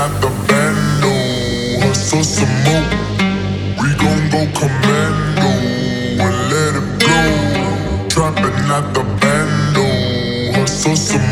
at the bando, hustle some more. We gon' go commando and let it blow. Trapping at the bando, hustle some